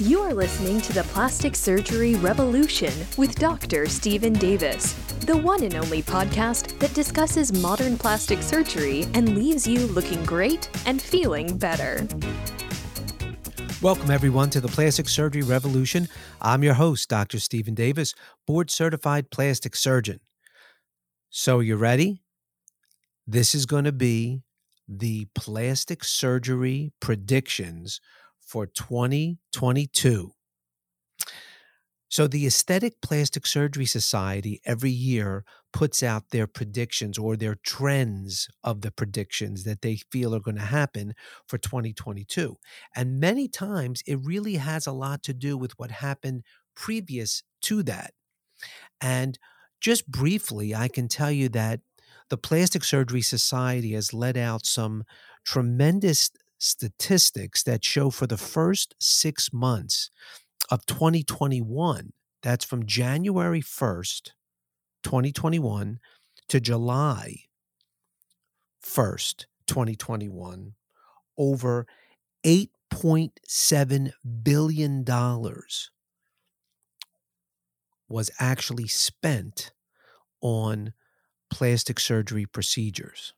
You are listening to the Plastic Surgery Revolution with Dr. Steven Davis, the one and only podcast that discusses modern plastic surgery and leaves you looking great and feeling better. Welcome, everyone, to the Plastic Surgery Revolution. I'm your host, Dr. Steven Davis, board certified plastic surgeon. So, you ready? This is going to be the plastic surgery predictions for 2022. So, the Aesthetic Plastic Surgery Society every year puts out their predictions or their trends of the predictions that they feel are going to happen for 2022. And many times it really has a lot to do with what happened previous to that. And just briefly, I can tell you that the Plastic Surgery Society has let out some tremendous statistics that show for the first six months of 2021, that's from January 1st, 2021 to July 1st, 2021, over $8.7 billion was actually spent on plastic surgery procedures.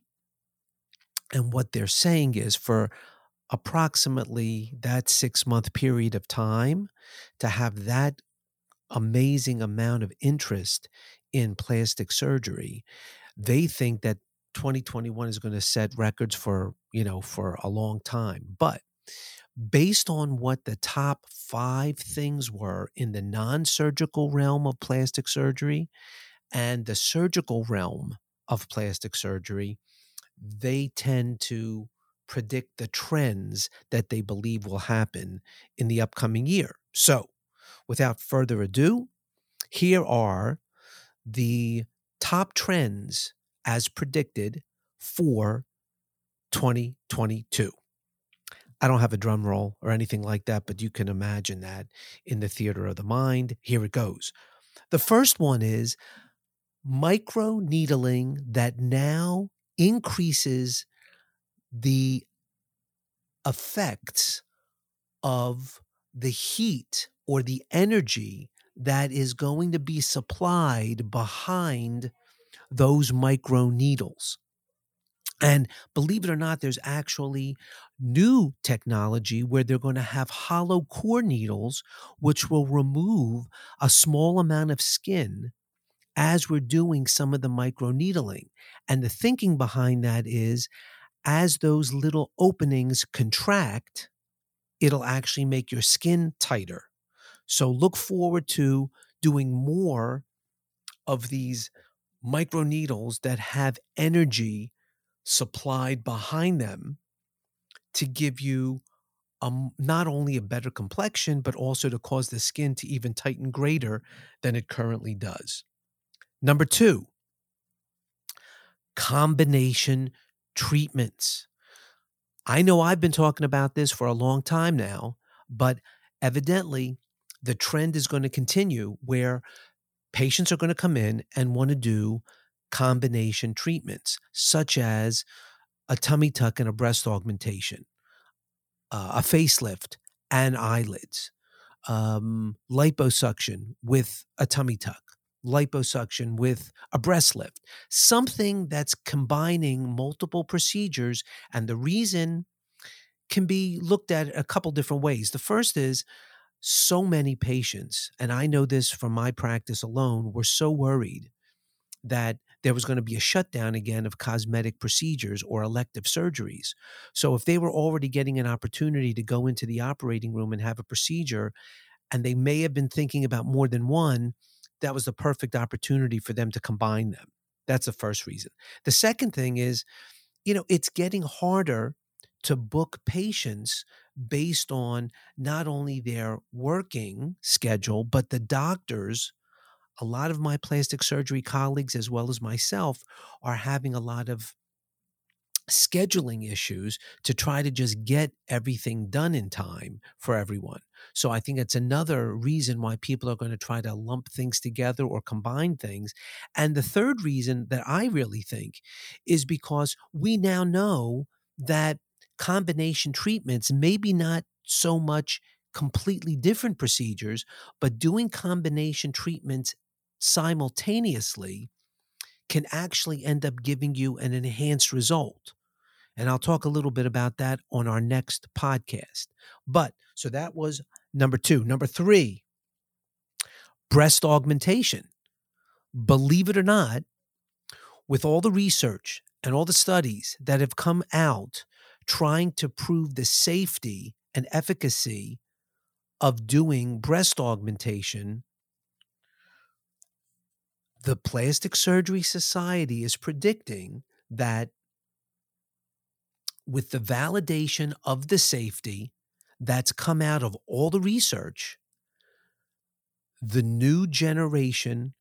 And what they're saying is for approximately that six month period of time to have that amazing amount of interest in plastic surgery, they think that 2021 is going to set records for, you know, for a long time. But based on what the top five things were in the non surgical realm of plastic surgery and the surgical realm of plastic surgery, they tend to predict the trends that they believe will happen in the upcoming year. So, without further ado, here are the top trends as predicted for 2022. I don't have a drum roll or anything like that, but you can imagine that in the theater of the mind. Here it goes. The first one is micro needling that now increases the effects of the heat or the energy that is going to be supplied behind those micro needles. And believe it or not, there's actually new technology where they're going to have hollow core needles, which will remove a small amount of skin as we're doing some of the micro needling. And the thinking behind that is as those little openings contract, it'll actually make your skin tighter. So look forward to doing more of these micro needles that have energy supplied behind them to give you not only a better complexion, but also to cause the skin to even tighten greater than it currently does. Number two, combination treatments. I know I've been talking about this for a long time now, but evidently the trend is going to continue where patients are going to come in and want to do combination treatments, such as a tummy tuck and a breast augmentation, uh, a facelift and eyelids, um, liposuction with a tummy tuck, liposuction with a breast lift, something that's combining multiple procedures. And the reason can be looked at a couple different ways. The first is so many patients, and I know this from my practice alone, were so worried that there was going to be a shutdown again of cosmetic procedures or elective surgeries. So if they were already getting an opportunity to go into the operating room and have a procedure, and they may have been thinking about more than one, that was the perfect opportunity for them to combine them. That's the first reason. The second thing is, you know, it's getting harder to book patients based on not only their working schedule, but the doctors. A lot of my plastic surgery colleagues, as well as myself, are having a lot of scheduling issues to try to just get everything done in time for everyone. So I think it's another reason why people are going to try to lump things together or combine things. And the third reason that I really think is because we now know that combination treatments maybe not so much completely different procedures, but doing combination treatments simultaneously can actually end up giving you an enhanced result. And I'll talk a little bit about that on our next podcast. But so that was number two. Number three, breast augmentation. Believe it or not, with all the research and all the studies that have come out trying to prove the safety and efficacy of doing breast augmentation, the Plastic Surgery Society is predicting that with the validation of the safety that's come out of all the research, the new generation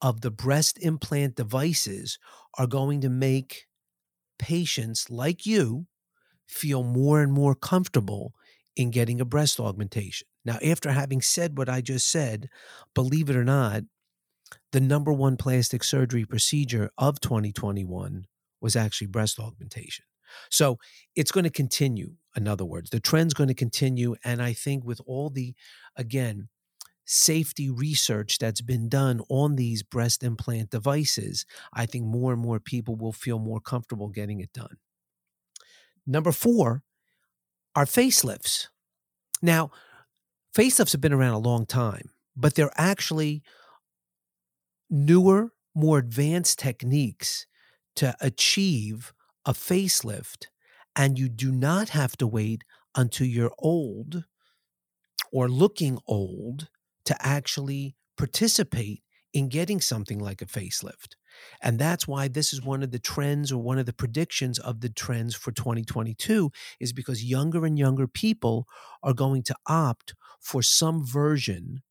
of the breast implant devices are going to make patients like you feel more and more comfortable in getting a breast augmentation. Now, after having said what I just said, believe it or not, the number one plastic surgery procedure of 2021 was actually breast augmentation. So it's going to continue. In other words, the trend's going to continue. And I think with all the, again, safety research that's been done on these breast implant devices, I think more and more people will feel more comfortable getting it done. Number four are facelifts. Now, facelifts have been around a long time, but they're actually newer, more advanced techniques to achieve a facelift. And you do not have to wait until you're old or looking old to actually participate in getting something like a facelift. And that's why this is one of the trends or one of the predictions of the trends for 2022 is because younger and younger people are going to opt for some version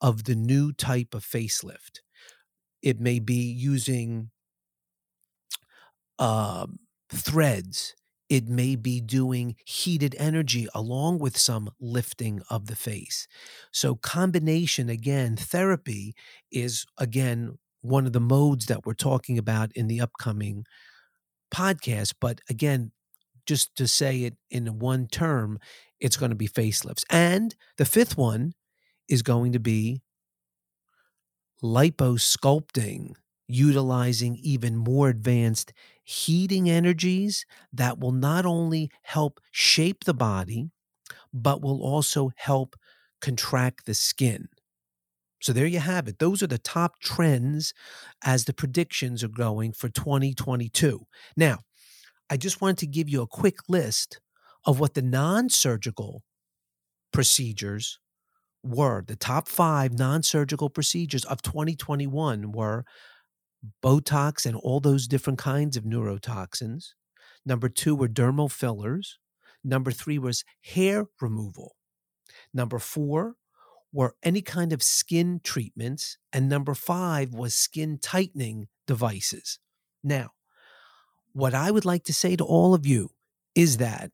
of the new type of facelift. It may be using uh, threads. It may be doing heated energy along with some lifting of the face. So, combination again, therapy is again one of the modes that we're talking about in the upcoming podcast. But again, just to say it in one term, it's going to be facelifts. And the fifth one is going to be liposculpting, utilizing even more advanced heating energies that will not only help shape the body, but will also help contract the skin. So there you have it. Those are the top trends as the predictions are going for 2022. Now, I just wanted to give you a quick list of what the non surgical procedures were. The top five non surgical procedures of 2021 were Botox and all those different kinds of neurotoxins. Number two were dermal fillers. Number three was hair removal. Number four were any kind of skin treatments. And number five was skin tightening devices. Now, what I would like to say to all of you is that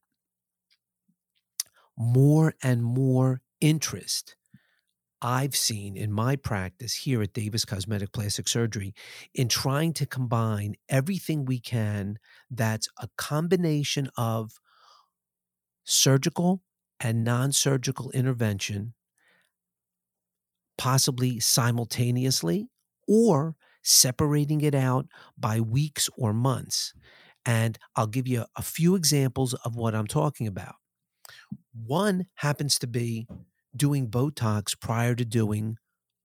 more and more interest I've seen in my practice here at Davis Cosmetic Plastic Surgery in trying to combine everything we can that's a combination of surgical and non surgical intervention possibly simultaneously or separating it out by weeks or months. And I'll give you a few examples of what I'm talking about. One happens to be doing Botox prior to doing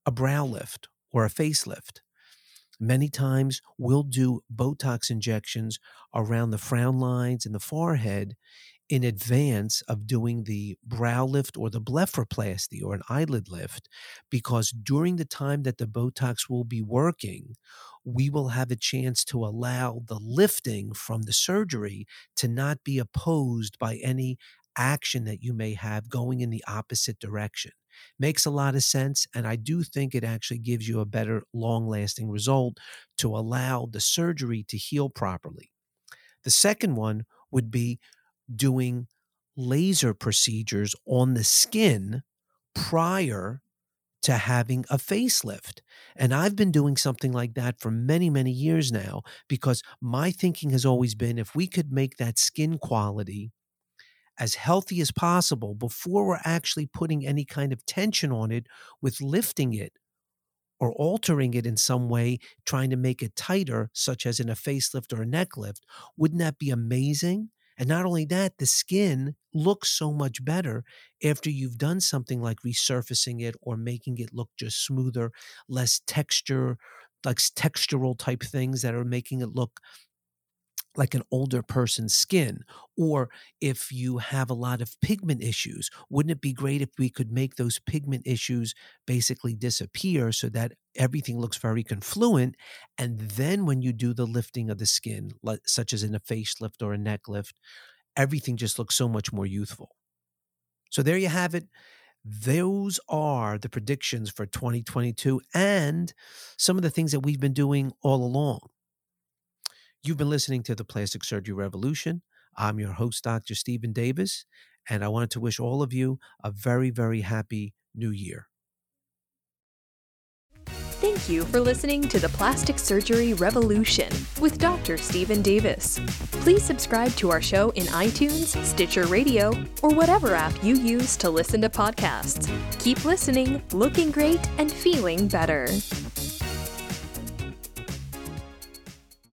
a brow lift or a facelift. Many times we'll do Botox injections around the frown lines and the forehead in advance of doing the brow lift or the blepharoplasty or an eyelid lift because during the time that the Botox will be working, we will have a chance to allow the lifting from the surgery to not be opposed by any action that you may have going in the opposite direction. Makes a lot of sense. And I do think it actually gives you a better long lasting result to allow the surgery to heal properly. The second one would be doing laser procedures on the skin prior to having a facelift. And I've been doing something like that for many, many years now because my thinking has always been if we could make that skin quality as healthy as possible before we're actually putting any kind of tension on it with lifting it or altering it in some way, trying to make it tighter, such as in a facelift or a neck lift. Wouldn't that be amazing? And not only that, the skin looks so much better after you've done something like resurfacing it or making it look just smoother, less texture, like textural type things that are making it look like an older person's skin. Or if you have a lot of pigment issues, wouldn't it be great if we could make those pigment issues basically disappear so that everything looks very confluent? And then when you do the lifting of the skin, such as in a facelift or a neck lift, everything just looks so much more youthful. So there you have it. Those are the predictions for 2022 and some of the things that we've been doing all along. You've been listening to the Plastic Surgery Revolution. I'm your host, Dr. Steven Davis, and I wanted to wish all of you a very, very happy new year. Thank you for listening to the Plastic Surgery Revolution with Dr. Steven Davis. Please subscribe to our show in iTunes, Stitcher Radio, or whatever app you use to listen to podcasts. Keep listening, looking great, and feeling better.